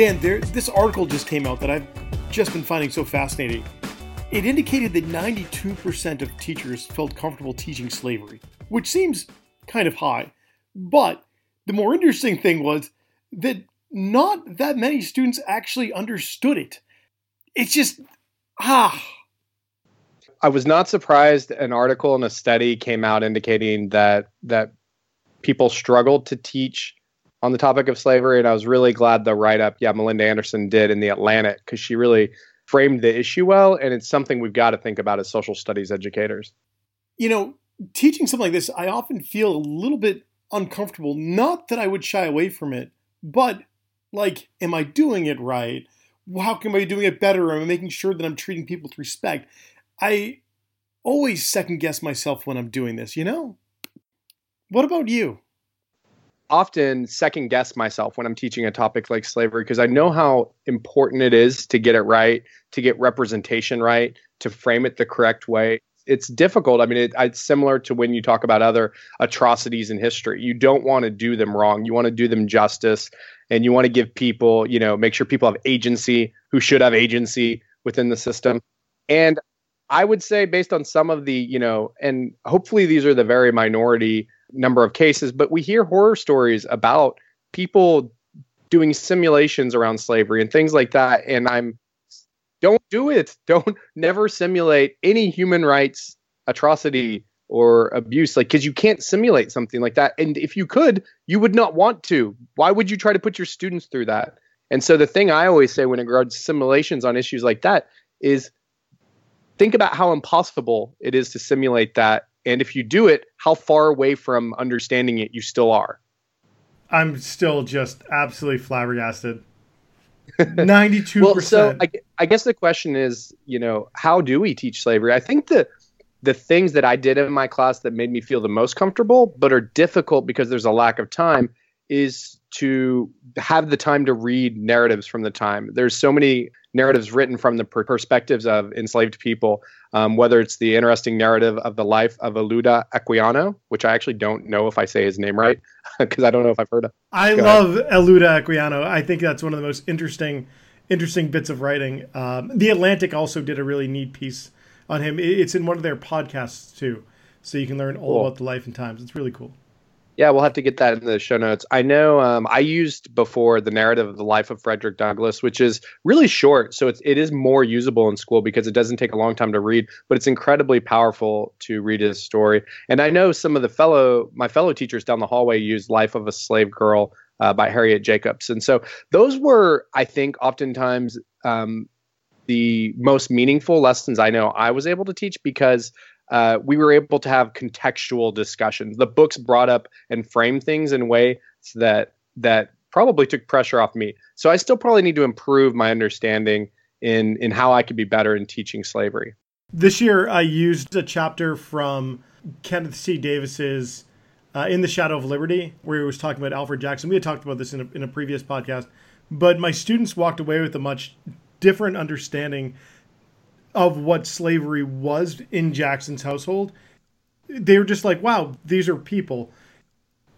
Dan, there, this article just came out that I've just been finding so fascinating. It indicated that 92% of teachers felt comfortable teaching slavery, which seems kind of high. But the more interesting thing was that not that many students actually understood it. It's just, ah. I was not surprised an article and a study came out indicating that that people struggled to teach on the topic of slavery. And I was really glad the write up, yeah, Melinda Anderson did in the Atlantic, because she really framed the issue well. And it's something we've got to think about as social studies educators. You know, teaching something like this, I often feel a little bit uncomfortable. Not that I would shy away from it, but like, am I doing it right? How can I be doing it better? Am I making sure that I'm treating people with respect? I always second guess myself when I'm doing this, you know? What about you? Often second guess myself when I'm teaching a topic like slavery because I know how important it is to get it right, to get representation right, to frame it the correct way. It's difficult. I mean, it, it's similar to when you talk about other atrocities in history. You don't want to do them wrong. You want to do them justice, and you want to give people, you know, make sure people have agency who should have agency within the system. And I would say, based on some of the, you know, and hopefully these are the very minority number of cases, but we hear horror stories about people doing simulations around slavery and things like that. And I'm don't do it. Don't never simulate any human rights atrocity or abuse like because you can't simulate something like that and if you could you would not want to why would you try to put your students through that and so the thing i always say when it regards simulations on issues like that is think about how impossible it is to simulate that and if you do it, how far away from understanding it you still are. I'm still just absolutely flabbergasted. 92%. well, so I, I guess the question is, you know, how do we teach slavery? I think the the things that I did in my class that made me feel the most comfortable, but are difficult because there's a lack of time, is to have the time to read narratives from the time. There's so many narratives written from the per- perspectives of enslaved people, um, whether it's the interesting narrative of the life of Olaudah Equiano, which I actually don't know if I say his name right because I don't know if I've heard of. I Go love ahead. Olaudah Equiano. I think that's one of the most interesting, interesting bits of writing. Um, the Atlantic also did a really neat piece on him. It's in one of their podcasts too, so you can learn all cool. about the life and times. It's really cool. Yeah, we'll have to get that in the show notes. I know um, I used before the narrative of the life of Frederick Douglass, which is really short, so it's, it is more usable in school because it doesn't take a long time to read, but it's incredibly powerful to read his story. And I know some of the fellow my fellow teachers down the hallway used Life of a Slave Girl uh, by Harriet Jacobs, and so those were, I think, oftentimes um, the most meaningful lessons I know I was able to teach because uh, we were able to have contextual discussions. The books brought up and framed things in ways that that probably took pressure off me. So I still probably need to improve my understanding in in how I could be better in teaching slavery. This year, I used a chapter from Kenneth C. Davis's uh, "In the Shadow of Liberty," where he was talking about Alfred Jackson. We had talked about this in a, in a previous podcast, but my students walked away with a much different understanding of what slavery was in Jackson's household, they were just like, wow, these are people.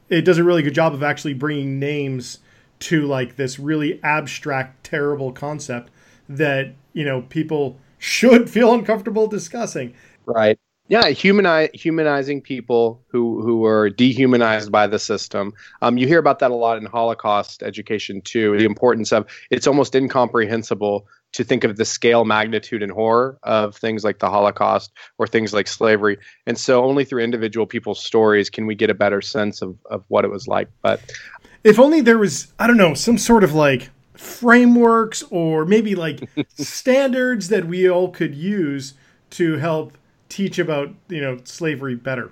It does a really good job of actually bringing names to like this really abstract, terrible concept that, you know, people should feel uncomfortable discussing. Right. Yeah, humanize, humanizing people who who are dehumanized by the system. Um, you hear about that a lot in Holocaust education too. The importance of it's almost incomprehensible to think of the scale, magnitude, and horror of things like the Holocaust or things like slavery. And so, only through individual people's stories can we get a better sense of, of what it was like. But if only there was, I don't know, some sort of like frameworks or maybe like standards that we all could use to help teach about, you know, slavery better.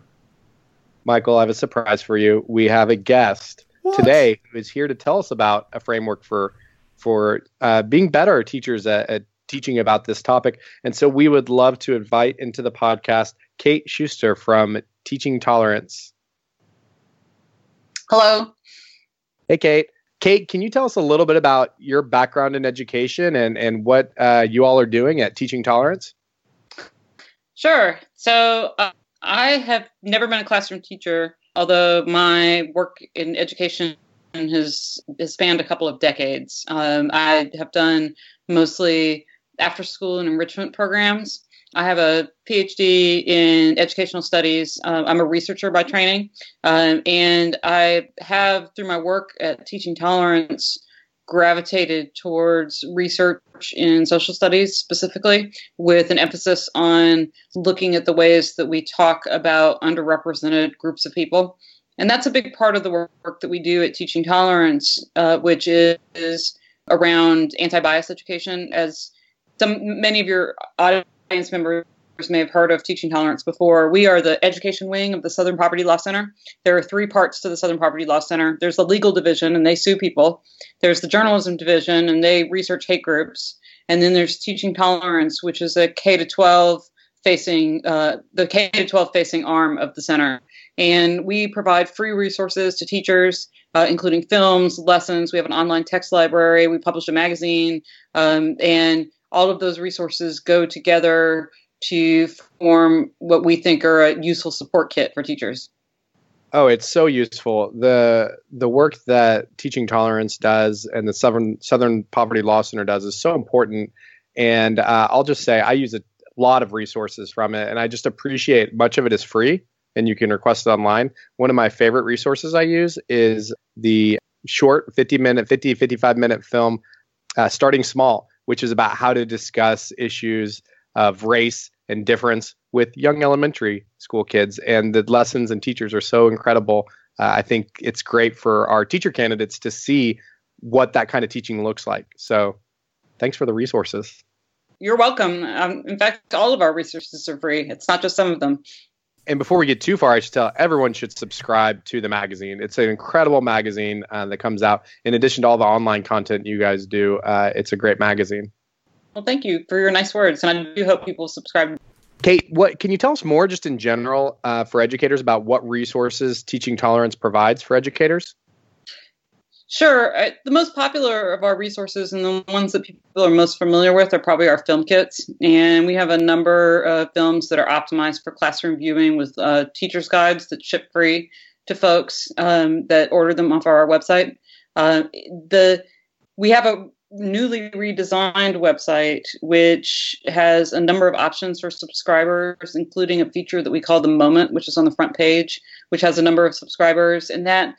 Michael, I have a surprise for you. We have a guest what? today who is here to tell us about a framework for for uh, being better teachers at, at teaching about this topic. And so we would love to invite into the podcast Kate Shuster from Teaching Tolerance. Hello. Hey, Kate. Kate, can you tell us a little bit about your background in education and, and what uh, you all are doing at Teaching Tolerance? Sure. So uh, I have never been a classroom teacher, although my work in education has, has spanned a couple of decades. Um, I have done mostly after school and enrichment programs. I have a PhD in educational studies. Uh, I'm a researcher by training, um, and I have, through my work at Teaching Tolerance, gravitated towards research in social studies specifically, with an emphasis on looking at the ways that we talk about underrepresented groups of people. And that's a big part of the work that we do at Teaching Tolerance, uh, which is, around anti bias education. As some many of your audience members may have heard of Teaching Tolerance before. We are the education wing of the Southern Poverty Law Center. There are three parts to the Southern Poverty Law Center. There's the legal division, and they sue people. There's the journalism division, and they research hate groups. And then there's Teaching Tolerance, which is a K to 12 facing uh, the K to 12 facing arm of the center. And we provide free resources to teachers, uh, including films, lessons. We have an online text library. We publish a magazine, um, and all of those resources go together to form what we think are a useful support kit for teachers. Oh, it's so useful. The the work that Teaching Tolerance does and the Southern Southern Poverty Law Center does is so important. And uh, I'll just say I use a lot of resources from it, and I just appreciate much of it is free and you can request it online. One of my favorite resources I use is the short 50 minute, 50, 55 minute film, uh, Starting Small which is about how to discuss issues of race and difference with young elementary school kids. And the lessons and teachers are so incredible. Uh, I think it's great for our teacher candidates to see what that kind of teaching looks like. So thanks for the resources. You're welcome. Um, in fact, all of our resources are free. It's not just some of them and before we get too far, I should tell everyone should subscribe to the magazine. It's an incredible magazine uh, that comes out. In addition to all the online content you guys do, uh, it's a great magazine. Well, thank you for your nice words, and I do hope people subscribe. Kate, what can you tell us more, just in general, uh, for educators about what resources Teaching Tolerance provides for educators? Sure. Uh, the most popular of our resources and the ones that people are most familiar with are probably our film kits. And we have a number of films that are optimized for classroom viewing with uh, teacher's guides that ship free to folks um, that order them off our website. Uh, the we have a newly redesigned website which has a number of options for subscribers including a feature that we call the moment which is on the front page which has a number of subscribers and that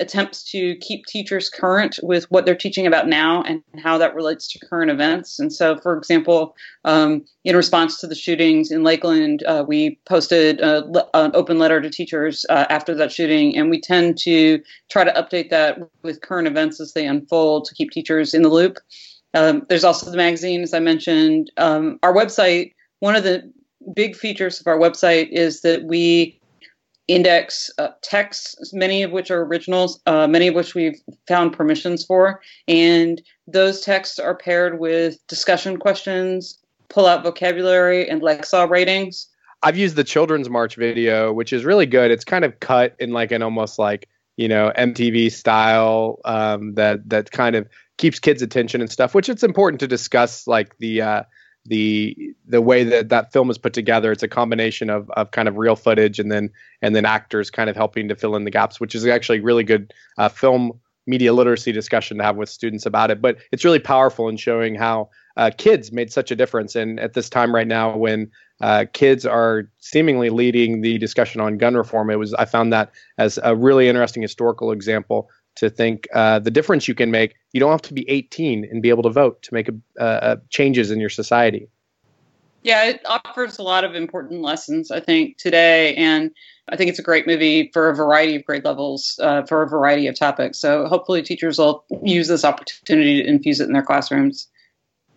attempts to keep teachers current with what they're teaching about now and how that relates to current events. And so, for example, um, in response to the shootings in Lakeland, uh, we posted a, an open letter to teachers uh, after that shooting, and we tend to try to update that with current events as they unfold to keep teachers in the loop. Um, there's also the magazine, as I mentioned. Um, our website, one of the big features of our website is that we index uh, texts, many of which are originals, uh, many of which we've found permissions for. And those texts are paired with discussion questions, pull out vocabulary, and Lexile ratings. I've used the Children's March video, which is really good. It's kind of cut in like an almost like, you know, MTV style um, that that kind of keeps kids' attention and stuff, which it's important to discuss like the uh, the the way that that film is put together it's a combination of of kind of real footage and then and then actors kind of helping to fill in the gaps which is actually really good uh, film media literacy discussion to have with students about it. But it's really powerful in showing how uh, kids made such a difference. And at this time right now when uh, kids are seemingly leading the discussion on gun reform it was i found that as a really interesting historical example to think uh, the difference you can make. You don't have to be 18 and be able to vote to make a, uh, changes in your society. Yeah, it offers a lot of important lessons, I think, today. And I think it's a great movie for a variety of grade levels, uh, for a variety of topics. So hopefully teachers will use this opportunity to infuse it in their classrooms.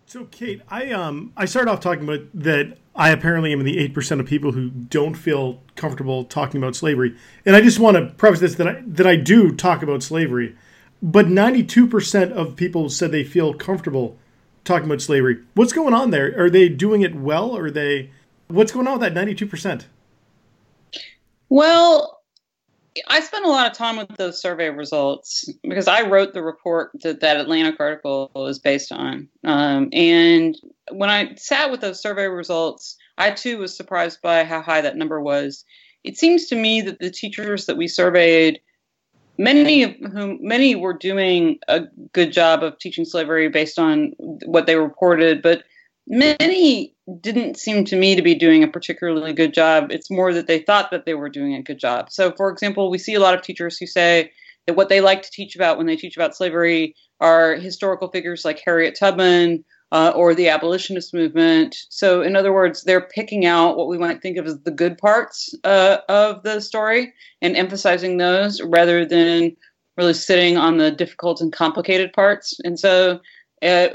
So, Kate, I um I started off talking about that I apparently am in the 8% of people who don't feel comfortable talking about slavery. And I just want to preface this that I, that I do talk about slavery, but 92% of people said they feel comfortable talking about slavery. What's going on there? Are they doing it well? Or are they, what's going on with that 92%? Well, I spent a lot of time with those survey results because I wrote the report that that Atlantic article is based on. Um, and when I sat with those survey results, I too was surprised by how high that number was. It seems to me that the teachers that we surveyed, many of whom many were doing a good job of teaching slavery based on what they reported, but many didn't seem to me to be doing a particularly good job. It's more that they thought that they were doing a good job. So, for example, we see a lot of teachers who say that what they like to teach about when they teach about slavery are historical figures like Harriet Tubman uh, or the abolitionist movement. So, in other words, they're picking out what we might think of as the good parts uh, of the story and emphasizing those rather than really sitting on the difficult and complicated parts. And so, uh,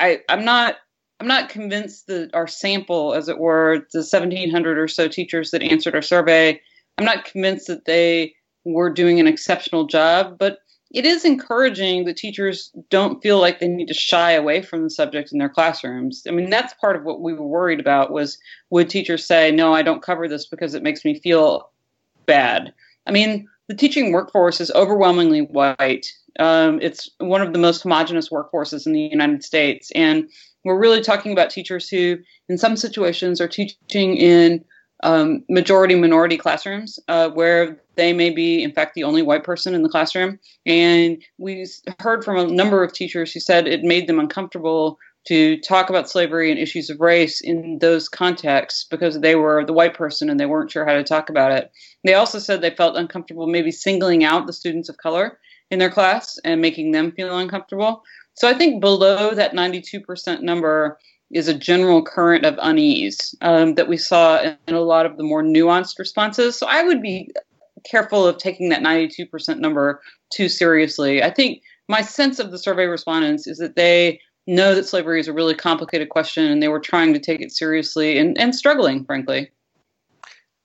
I, I'm not I'm not convinced that our sample, as it were, the 1,700 or so teachers that answered our survey, I'm not convinced that they were doing an exceptional job, but it is encouraging that teachers don't feel like they need to shy away from the subject in their classrooms. I mean, that's part of what we were worried about was would teachers say, "No, I don't cover this because it makes me feel bad." I mean, the teaching workforce is overwhelmingly white. Um, it's one of the most homogenous workforces in the United States, and we're really talking about teachers who, in some situations, are teaching in um, majority minority classrooms uh, where they may be, in fact, the only white person in the classroom. And we heard from a number of teachers who said it made them uncomfortable to talk about slavery and issues of race in those contexts because they were the white person and they weren't sure how to talk about it. They also said they felt uncomfortable maybe singling out the students of color in their class and making them feel uncomfortable. So I think below that 92% number is a general current of unease um, that we saw in a lot of the more nuanced responses. So I would be careful of taking that 92% number too seriously. I think my sense of the survey respondents is that they know that slavery is a really complicated question and they were trying to take it seriously and, and struggling, frankly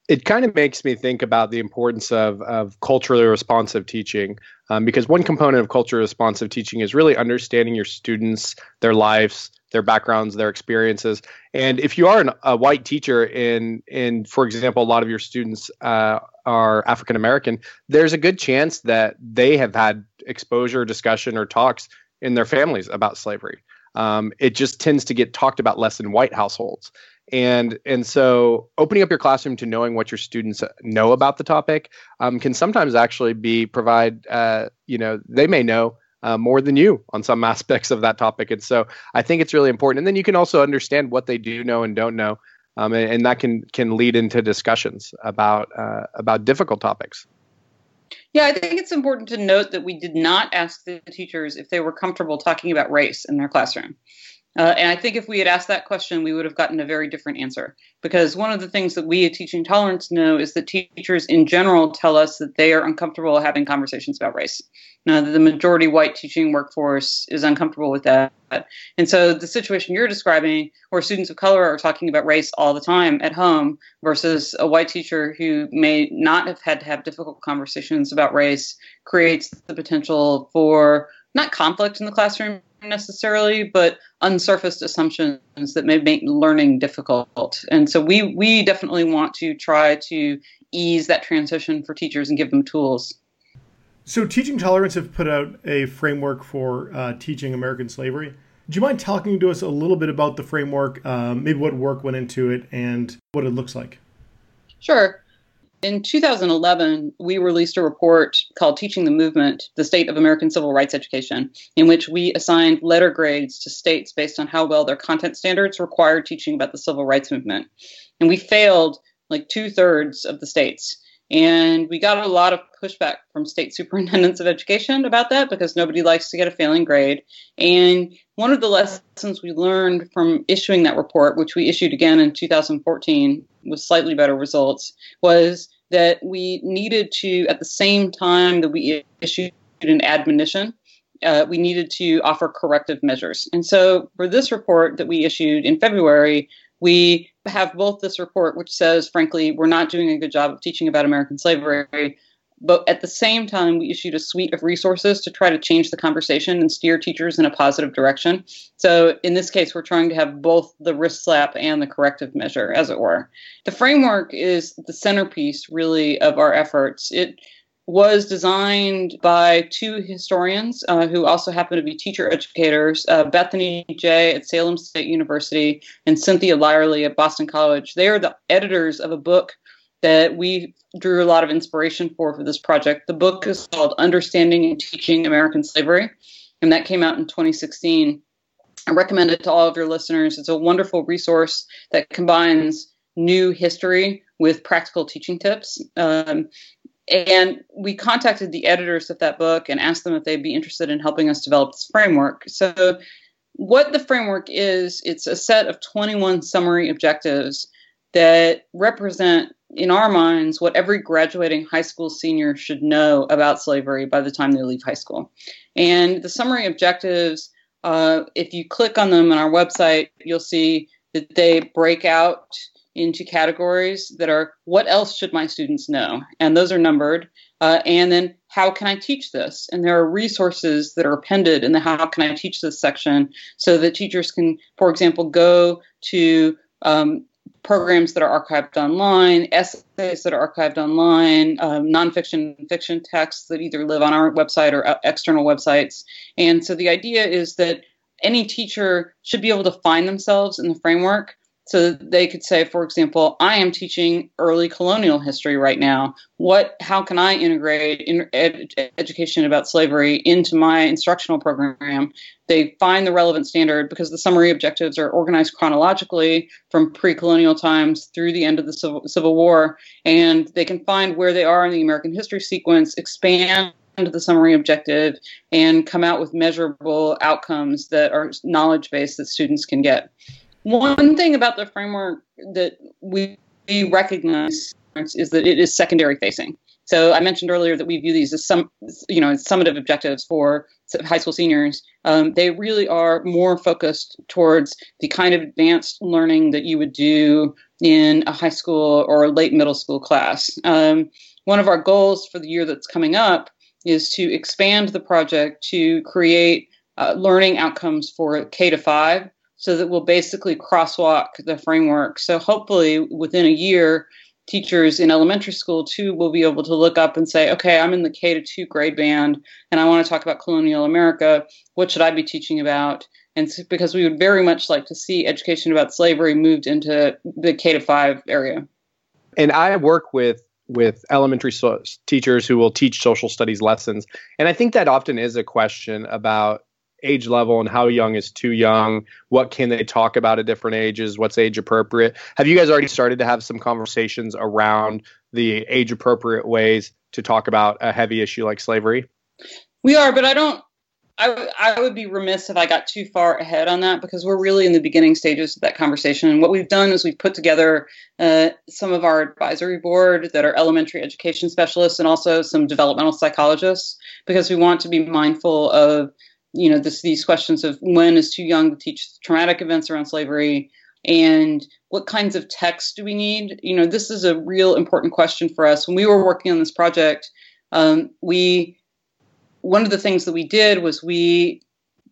it kind of makes me think about the importance of, of culturally responsive teaching um, because one component of culturally responsive teaching is really understanding your students their lives their backgrounds their experiences. And if you are an, a white teacher in in for example a lot of your students uh, are african american there's a good chance that they have had exposure discussion or talks in their families about slavery. Um, it just tends to get talked about less in white households and and so opening up your classroom to knowing what your students know about the topic um, can sometimes actually be provide uh, you know they may know uh, more than you on some aspects of that topic. And so i think it's really important. And then you can also understand what they do know and don't know um, and, and, that can can lead into discussions about uh, about difficult topics. Yeah, I think it's important to note that we did not ask the teachers if they were comfortable talking about race in their classroom. Uh, and I think if we had asked that question, we would have gotten a very different answer. Because one of the things that we at Teaching Tolerance know is that teachers in general tell us that they are uncomfortable having conversations about race. Now, the majority white teaching workforce is uncomfortable with that. And so the situation you're describing, where students of color are talking about race all the time at home versus a white teacher who may not have had to have difficult conversations about race, creates the potential for not conflict in the classroom necessarily, but unsurfaced assumptions that may make learning difficult. And so we we definitely want to try to ease that transition for teachers and give them tools. So, Teaching Tolerance have put out a framework for uh, teaching American slavery. Do you mind talking to us a little bit about the framework, um, maybe what work went into it, and what it looks like? Sure. In 2011, we released a report called Teaching the Movement The State of American Civil Rights Education, in which we assigned letter grades to states based on how well their content standards required teaching about the civil rights movement. And we failed like two thirds of the states. And we got a lot of pushback from state superintendents of education about that because nobody likes to get a failing grade. And one of the lessons we learned from issuing that report, which we issued again in 2014 with slightly better results, was that we needed to, at the same time that we issued an admonition, uh, we needed to offer corrective measures. And so for this report that we issued in February, we have both this report, which says, frankly, we're not doing a good job of teaching about American slavery, but at the same time, we issued a suite of resources to try to change the conversation and steer teachers in a positive direction. So in this case, we're trying to have both the wrist slap and the corrective measure, as it were. The framework is the centerpiece, really, of our efforts. It was designed by two historians uh, who also happen to be teacher educators uh, Bethany Jay at Salem State University and Cynthia Lyerly at Boston College. They are the editors of a book that we drew a lot of inspiration for for this project. The book is called Understanding and Teaching American Slavery, and that came out in 2016. I recommend it to all of your listeners. It's a wonderful resource that combines new history with practical teaching tips. Um, and we contacted the editors of that book and asked them if they'd be interested in helping us develop this framework. So, what the framework is, it's a set of 21 summary objectives that represent, in our minds, what every graduating high school senior should know about slavery by the time they leave high school. And the summary objectives, uh, if you click on them on our website, you'll see that they break out into categories that are what else should my students know? And those are numbered. Uh, and then how can I teach this? And there are resources that are appended in the how can I teach this section so that teachers can, for example, go to um, programs that are archived online, essays that are archived online, um, nonfiction and fiction texts that either live on our website or uh, external websites. And so the idea is that any teacher should be able to find themselves in the framework so they could say for example i am teaching early colonial history right now. What how can i integrate in ed- education about slavery into my instructional program? They find the relevant standard because the summary objectives are organized chronologically from pre-colonial times through the end of the civil, civil war and they can find where they are in the american history sequence expand the summary objective and come out with measurable outcomes that are knowledge based that students can get one thing about the framework that we recognize is that it is secondary facing. So I mentioned earlier that we view these as some, you know, summative objectives for high school seniors. Um, they really are more focused towards the kind of advanced learning that you would do in a high school or late middle school class. Um, one of our goals for the year that's coming up is to expand the project to create uh, learning outcomes for K to five so that we'll basically crosswalk the framework. So hopefully within a year, teachers in elementary school too will be able to look up and say, okay, I'm in the K to two grade band and I want to talk about colonial America. What should I be teaching about? And so, because we would very much like to see education about slavery moved into the K to five area. And I work with with elementary so- teachers who will teach social studies lessons, and I think that often is a question about age level and how young is too young? What can they talk about at different ages? What's age appropriate? Have you guys already started to have some conversations around the age appropriate ways to talk about a heavy issue like slavery? We are but i don't I, I would be remiss if I got too far ahead on that because we're really in the beginning stages of that conversation. And what we've done is we've put together uh, some of our advisory board that are elementary education specialists and also some developmental psychologists because we want to be mindful of you know this, these questions of when is too young to teach traumatic events around slavery and what kinds of texts do we need? You know this is a real important question for us. When we were working on this project um, we one of the things that we did was we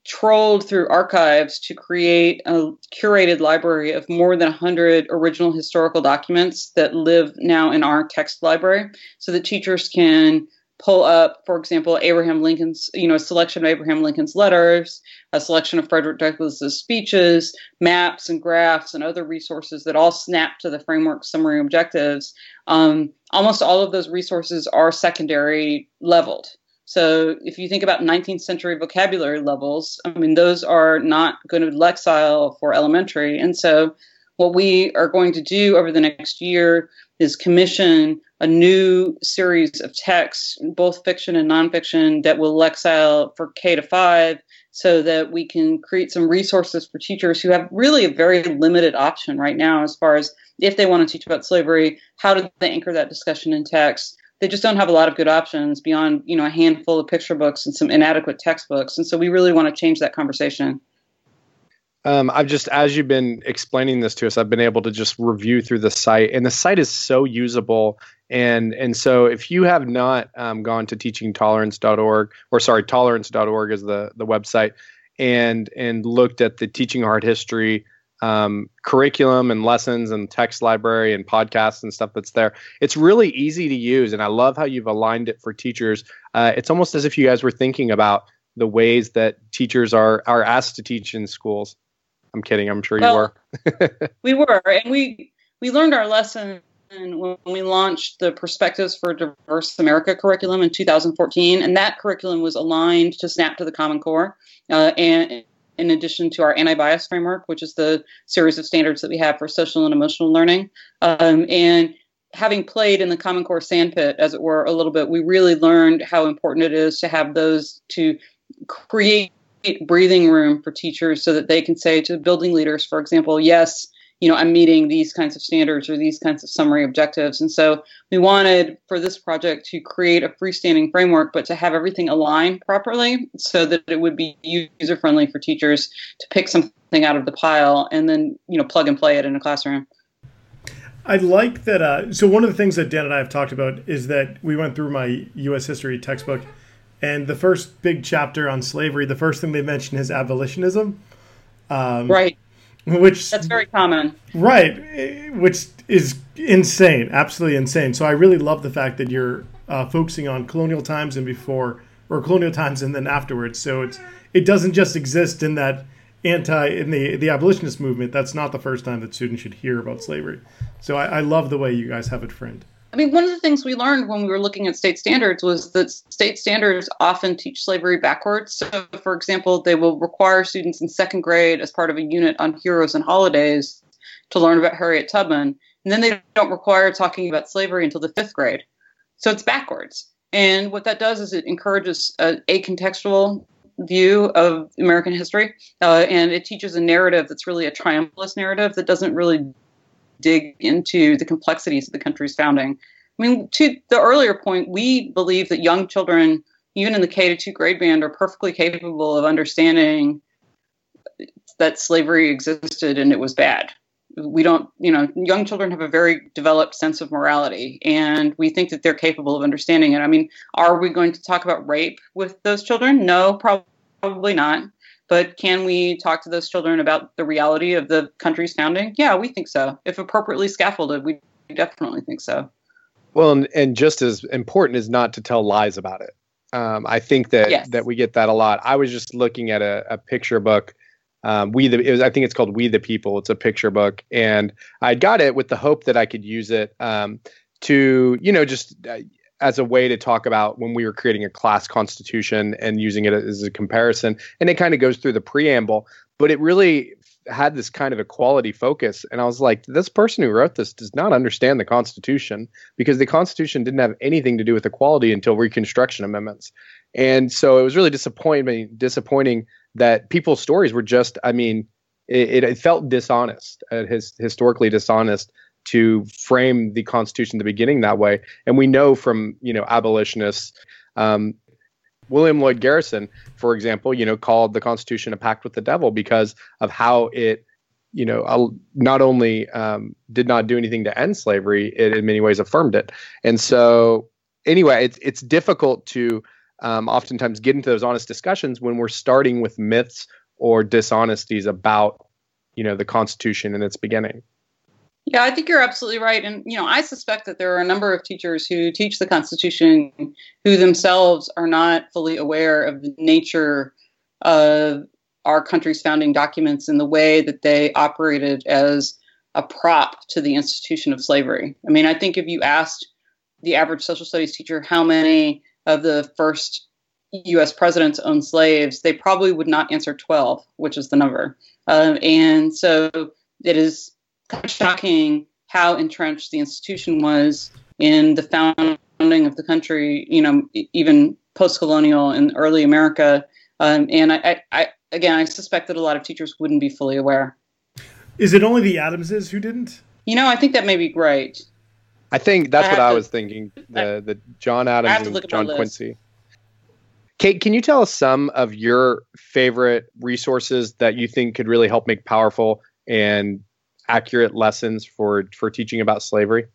trolled through archives to create a curated library of more than 100 original historical documents that live now in our text library so that teachers can pull up, for example, Abraham Lincoln's, you know, a selection of Abraham Lincoln's letters, a selection of Frederick Douglass's speeches, maps and graphs and other resources that all snap to the framework summary objectives. Um, almost all of those resources are secondary leveled. So if you think about 19th century vocabulary levels, I mean, those are not going to lexile for elementary. And so what we are going to do over the next year is commission a new series of texts, both fiction and nonfiction, that will lexile for K to five so that we can create some resources for teachers who have really a very limited option right now as far as if they want to teach about slavery, how do they anchor that discussion in text? They just don't have a lot of good options beyond, you know, a handful of picture books and some inadequate textbooks. And so we really want to change that conversation. Um, I've just, as you've been explaining this to us, I've been able to just review through the site, and the site is so usable. And and so, if you have not um, gone to teachingtolerance.org, or sorry, tolerance.org is the the website, and and looked at the teaching hard history um, curriculum and lessons and text library and podcasts and stuff that's there. It's really easy to use, and I love how you've aligned it for teachers. Uh, it's almost as if you guys were thinking about the ways that teachers are are asked to teach in schools. I'm kidding. I'm sure well, you were. we were, and we we learned our lesson when we launched the Perspectives for Diverse America curriculum in 2014, and that curriculum was aligned to SNAP to the Common Core, uh, and in addition to our anti-bias framework, which is the series of standards that we have for social and emotional learning, um, and having played in the Common Core sandpit, as it were, a little bit, we really learned how important it is to have those to create breathing room for teachers so that they can say to building leaders, for example, yes, you know, I'm meeting these kinds of standards or these kinds of summary objectives. And so we wanted for this project to create a freestanding framework, but to have everything aligned properly so that it would be user friendly for teachers to pick something out of the pile and then, you know, plug and play it in a classroom. I like that. Uh, so one of the things that Dan and I have talked about is that we went through my U.S. history textbook and the first big chapter on slavery, the first thing they mention is abolitionism. Um, right. Which that's very common. Right, which is insane, absolutely insane. So I really love the fact that you're uh, focusing on colonial times and before, or colonial times and then afterwards. So it's it doesn't just exist in that anti in the the abolitionist movement. That's not the first time that students should hear about slavery. So I, I love the way you guys have it framed. I mean, one of the things we learned when we were looking at state standards was that state standards often teach slavery backwards. So, for example, they will require students in second grade as part of a unit on heroes and holidays to learn about Harriet Tubman. And then they don't require talking about slavery until the fifth grade. So it's backwards. And what that does is it encourages a, a contextual view of American history, uh, and it teaches a narrative that's really a triumphalist narrative that doesn't really dig into the complexities of the country's founding. I mean, to the earlier point, we believe that young children, even in the K to 2 grade band, are perfectly capable of understanding that slavery existed and it was bad. We don't, you know, young children have a very developed sense of morality, and we think that they're capable of understanding it. I mean, are we going to talk about rape with those children? No, probably not. But can we talk to those children about the reality of the country's founding? Yeah, we think so. If appropriately scaffolded, we definitely think so. Well, and, and just as important is not to tell lies about it. Um, I think that yes. that we get that a lot. I was just looking at a, a picture book. Um, we the it was, I think it's called We the People. It's a picture book, and I got it with the hope that I could use it um, to you know just uh, as a way to talk about when we were creating a class constitution and using it as a comparison. And it kind of goes through the preamble, but it really had this kind of equality focus. And I was like, this person who wrote this does not understand the Constitution because the Constitution didn't have anything to do with equality until Reconstruction amendments. And so it was really disappointing, disappointing that people's stories were just, I mean, it, it felt dishonest, uh, his, historically dishonest to frame the Constitution in the beginning that way. And we know from you know abolitionists, um, William Lloyd Garrison, for example, you know called the Constitution a pact with the devil because of how it you know not only um, did not do anything to end slavery, it in many ways affirmed it. And so anyway, it's it's difficult to um, oftentimes get into those honest discussions when we're starting with myths or dishonesties about you know the Constitution and its beginning. Yeah, I think you're absolutely right. And, you know, I suspect that there are a number of teachers who teach the Constitution who themselves are not fully aware of the nature of our country's founding documents and the way that they operated as a prop to the institution of slavery. I mean, I think if you asked the average social studies teacher how many of the first U.S. presidents owned slaves, they probably would not answer 12, which is the number. Um, and so it is kind of shocking how entrenched the institution was in the founding of the country, you know, even post-colonial and early America. Um, and I, I, again, I suspect that a lot of teachers wouldn't be fully aware. Is it only the Adamses who didn't? You know, I think that may be right. I think that's I what I was thinking. The the John Adams and John Quincy. Kate, can you tell us some of your favorite resources that you think could really help make powerful and accurate lessons for for teaching about slavery?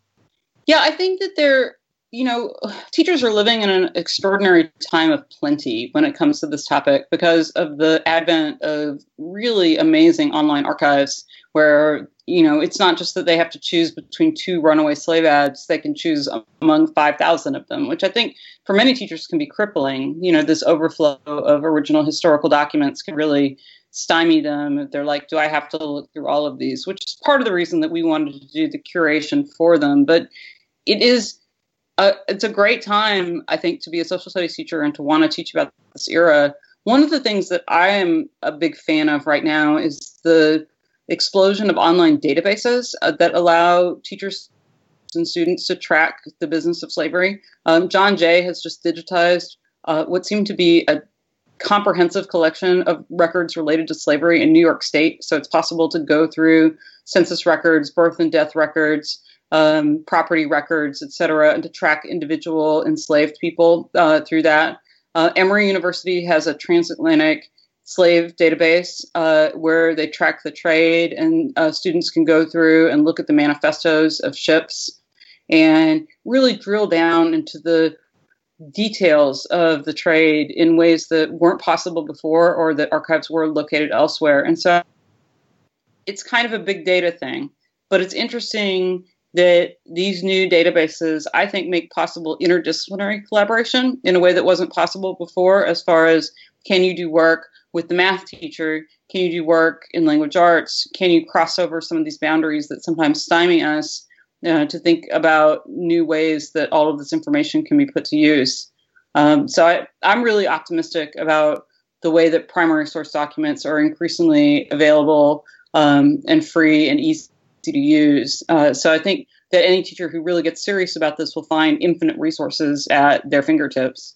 Yeah, I think that they're you know, teachers are living in an extraordinary time of plenty when it comes to this topic because of the advent of really amazing online archives where, you know, it's not just that they have to choose between two runaway slave ads, they can choose among 5,000 of them, which I think for many teachers can be crippling. You know, this overflow of original historical documents can really stymie them. If they're like, do I have to look through all of these? Which is part of the reason that we wanted to do the curation for them. But it is uh, it's a great time, I think, to be a social studies teacher and to want to teach about this era. One of the things that I am a big fan of right now is the explosion of online databases uh, that allow teachers and students to track the business of slavery. Um, John Jay has just digitized uh, what seemed to be a comprehensive collection of records related to slavery in New York State. So it's possible to go through census records, birth and death records, um, property records, et cetera, and to track individual enslaved people uh, through that. Uh, Emory University has a transatlantic slave database uh, where they track the trade, and uh, students can go through and look at the manifestos of ships and really drill down into the details of the trade in ways that weren't possible before or that archives were located elsewhere. And so it's kind of a big data thing, but it's interesting that these new databases, I think, make possible interdisciplinary collaboration in a way that wasn't possible before, as far as can you do work with the math teacher? Can you do work in language arts? Can you cross over some of these boundaries that sometimes stymie us uh, to think about new ways that all of this information can be put to use? Um, so I, I'm really optimistic about the way that primary source documents are increasingly available um, and free and easy to use. Uh, so I think that any teacher who really gets serious about this will find infinite resources at their fingertips.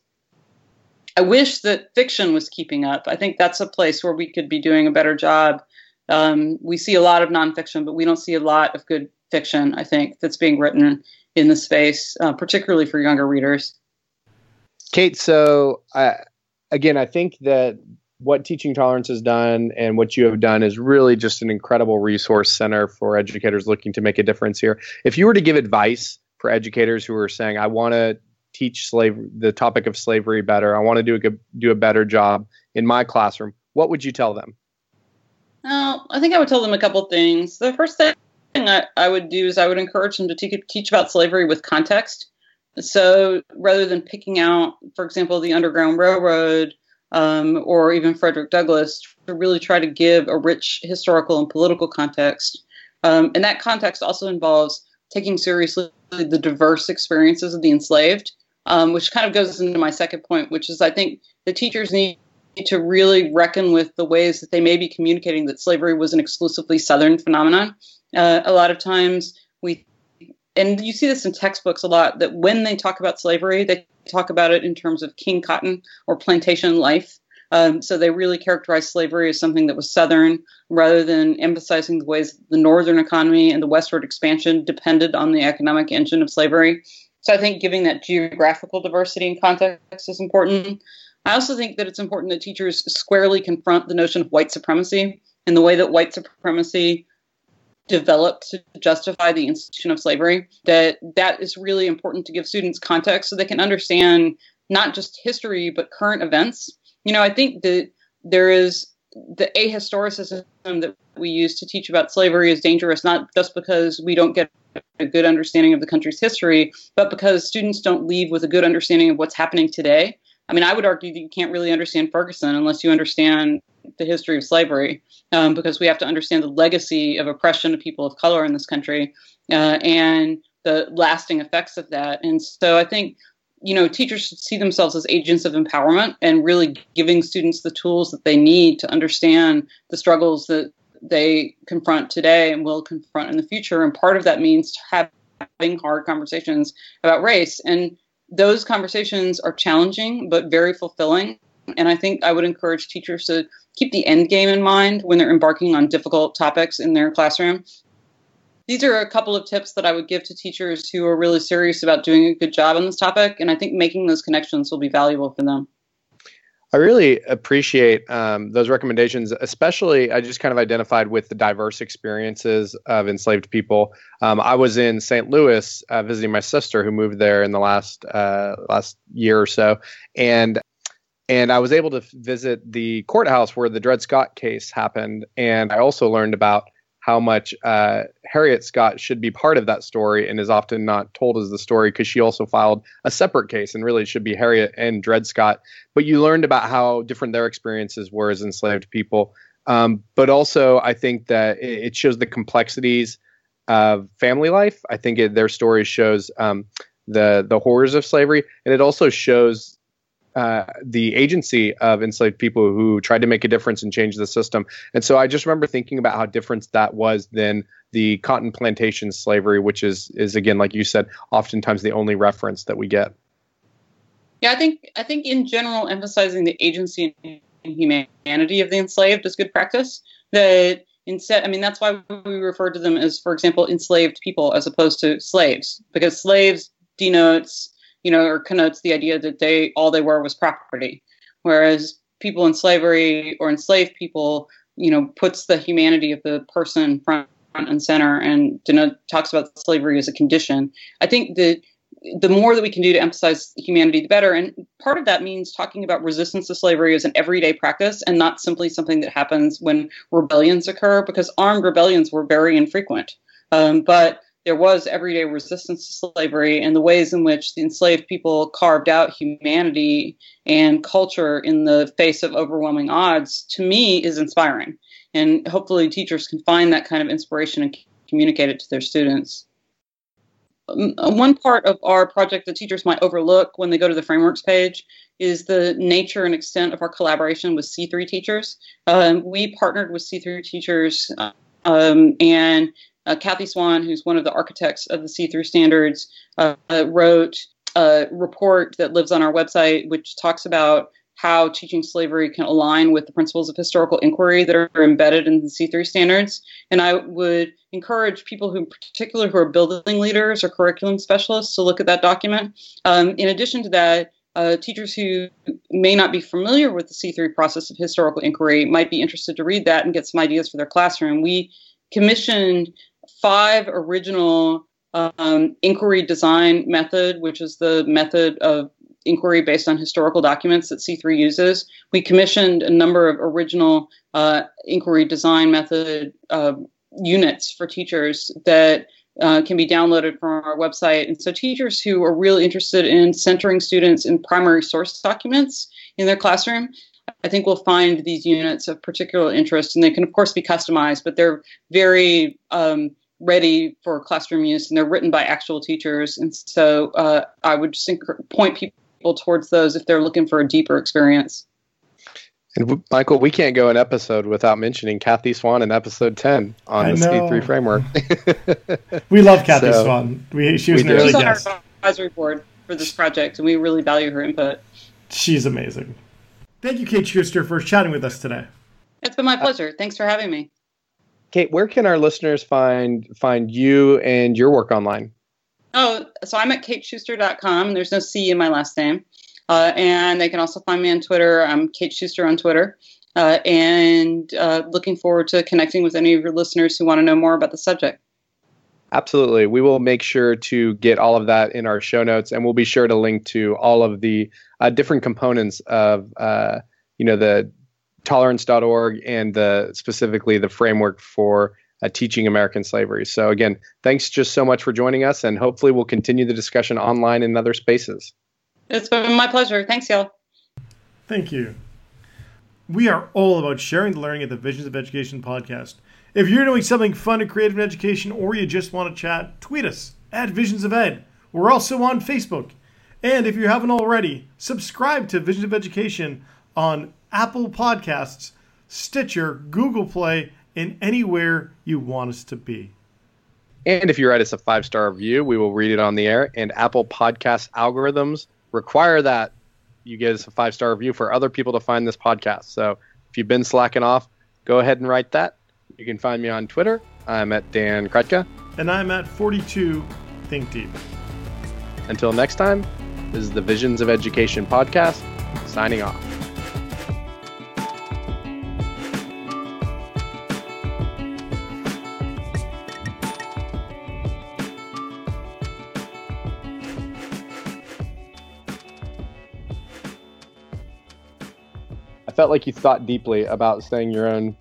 I wish that fiction was keeping up. I think that's a place where we could be doing a better job. Um, we see a lot of nonfiction, but we don't see a lot of good fiction, I think, that's being written in the space, uh, particularly for younger readers. Kate, so uh, again, I think that what Teaching Tolerance has done and what you have done is really just an incredible resource center for educators looking to make a difference here. If you were to give advice for educators who are saying, I want to teach slave the topic of slavery better, I want to do a do a better job in my classroom, what would you tell them? Well, I think I would tell them a couple things. The first thing I, I would do is I would encourage them to te- teach about slavery with context. So rather than picking out, for example, the Underground Railroad um, or even Frederick Douglass to really try to give a rich historical and political context. Um, and that context also involves taking seriously the diverse experiences of the enslaved, um, which kind of goes into my second point, which is I think the teachers need to really reckon with the ways that they may be communicating that slavery was an exclusively Southern phenomenon. Uh, a lot of times we, and you see this in textbooks a lot, that when they talk about slavery, they talk about it in terms of king cotton or plantation life. Um, so they really characterize slavery as something that was Southern rather than emphasizing the ways the Northern economy and the westward expansion depended on the economic engine of slavery. So I think giving that geographical diversity and context is important. I also think that it's important that teachers squarely confront the notion of white supremacy and the way that white supremacy developed to justify the institution of slavery that that is really important to give students context so they can understand not just history but current events. You know i think that there is the ahistoricism that we use to teach about slavery is dangerous not just because we don't get a good understanding of the country's history but because students don't leave with a good understanding of what's happening today. I mean, I would argue that you can't really understand Ferguson unless you understand the history of slavery, um, because we have to understand the legacy of oppression of people of color in this country uh, and the lasting effects of that. And so I think, you know, teachers should see themselves as agents of empowerment and really giving students the tools that they need to understand the struggles that they confront today and will confront in the future. And part of that means having hard conversations about race. And those conversations are challenging but very fulfilling. And I think I would encourage teachers to keep the end game in mind when they're embarking on difficult topics in their classroom. These are a couple of tips that I would give to teachers who are really serious about doing a good job on this topic. And I think making those connections will be valuable for them. I really appreciate um, those recommendations, especially I just kind of identified with the diverse experiences of enslaved people. Um, I was in St. Louis uh, visiting my sister who moved there in the last uh, last year or so, and and I was able to visit the courthouse where the Dred Scott case happened, and I also learned about how much uh, Harriet Scott should be part of that story and is often not told as the story because she also filed a separate case and really it should be Harriet and Dred Scott. But you learned about how different their experiences were as enslaved people. Um, but also, I think that it, shows the complexities of family life. I think it, their story shows um, the the horrors of slavery, and it also shows uh, the agency of enslaved people who tried to make a difference and change the system. And so I just remember thinking about how different that was than the cotton plantation slavery, which is is again, like you said, oftentimes the only reference that we get. Yeah, I think I think in general, emphasizing the agency and humanity of the enslaved is good practice. That instead, I mean, that's why we refer to them as, for example, enslaved people as opposed to slaves, because slaves denotes you know, or connotes the idea that they all they were was property, whereas people in slavery or enslaved people, you know, puts the humanity of the person front and center and denote, talks about slavery as a condition. I think that the more that we can do to emphasize humanity, the better. And part of that means talking about resistance to slavery as an everyday practice and not simply something that happens when rebellions occur, because armed rebellions were very infrequent. Um, but there was everyday resistance to slavery and the ways in which the enslaved people carved out humanity and culture in the face of overwhelming odds, to me, is inspiring. And hopefully, teachers can find that kind of inspiration and communicate it to their students. Um, one part of our project that teachers might overlook when they go to the frameworks page is the nature and extent of our collaboration with C3 teachers. Um, we partnered with C3 teachers um, and uh, Kathy Swan, who's one of the architects of the C3 standards, uh, wrote a report that lives on our website, which talks about how teaching slavery can align with the principles of historical inquiry that are embedded in the C3 standards. And I would encourage people who, in particular, who are building leaders or curriculum specialists, to look at that document. Um, in addition to that, uh, teachers who may not be familiar with the C3 process of historical inquiry might be interested to read that and get some ideas for their classroom. We commissioned five original um, inquiry design method, which is the method of inquiry based on historical documents that C3 uses. We commissioned a number of original uh, inquiry design method uh, units for teachers that uh, can be downloaded from our website. And so, teachers who are really interested in centering students in primary source documents in their classroom, I think we'll find these units of particular interest. And they can, of course, be customized, but they're very um, ready for classroom use and they're written by actual teachers. And so uh, I would just point people towards those if they're looking for a deeper experience. And Michael, we can't go an episode without mentioning Kathy Swan in episode 10 on I the know. C3 framework. we love Kathy so, Swan. We, she was an early She's guest. on our advisory board for this project, and we really value her input. She's amazing. Thank you, Kate Shuster, for chatting with us today. It's been my pleasure. Thanks for having me. Kate, where can our listeners find find you and your work online? Oh, so I'm at kateshuster.com. There's no C in my last name. Uh, and they can also find me on Twitter. I'm Kate Shuster on Twitter. Uh, and uh, looking forward to connecting with any of your listeners who want to know more about the subject. Absolutely. We will make sure to get all of that in our show notes, and we'll be sure to link to all of the uh, different components of, uh, you know, the tolerance.org and the specifically the framework for uh, teaching American slavery. So again, thanks just so much for joining us, and hopefully we'll continue the discussion online in other spaces. It's been my pleasure. Thanks, y'all. Thank you. We are all about sharing the learning at the Visions of Education podcast. If you're doing something fun and creative in education, or you just want to chat, tweet us at Visions of Ed. We're also on Facebook. And if you haven't already, subscribe to Visions of Education on Apple Podcasts, Stitcher, Google Play, and anywhere you want us to be. And if you write us a five star review, we will read it on the air. And Apple Podcast algorithms require that you give us a five star review for other people to find this podcast. So if you've been slacking off, go ahead and write that. You can find me on Twitter. I'm at Dan Krutka. And I'm at 42 Think Deep. Until next time, this is the Visions of Education podcast, signing off. I felt like you thought deeply about staying your own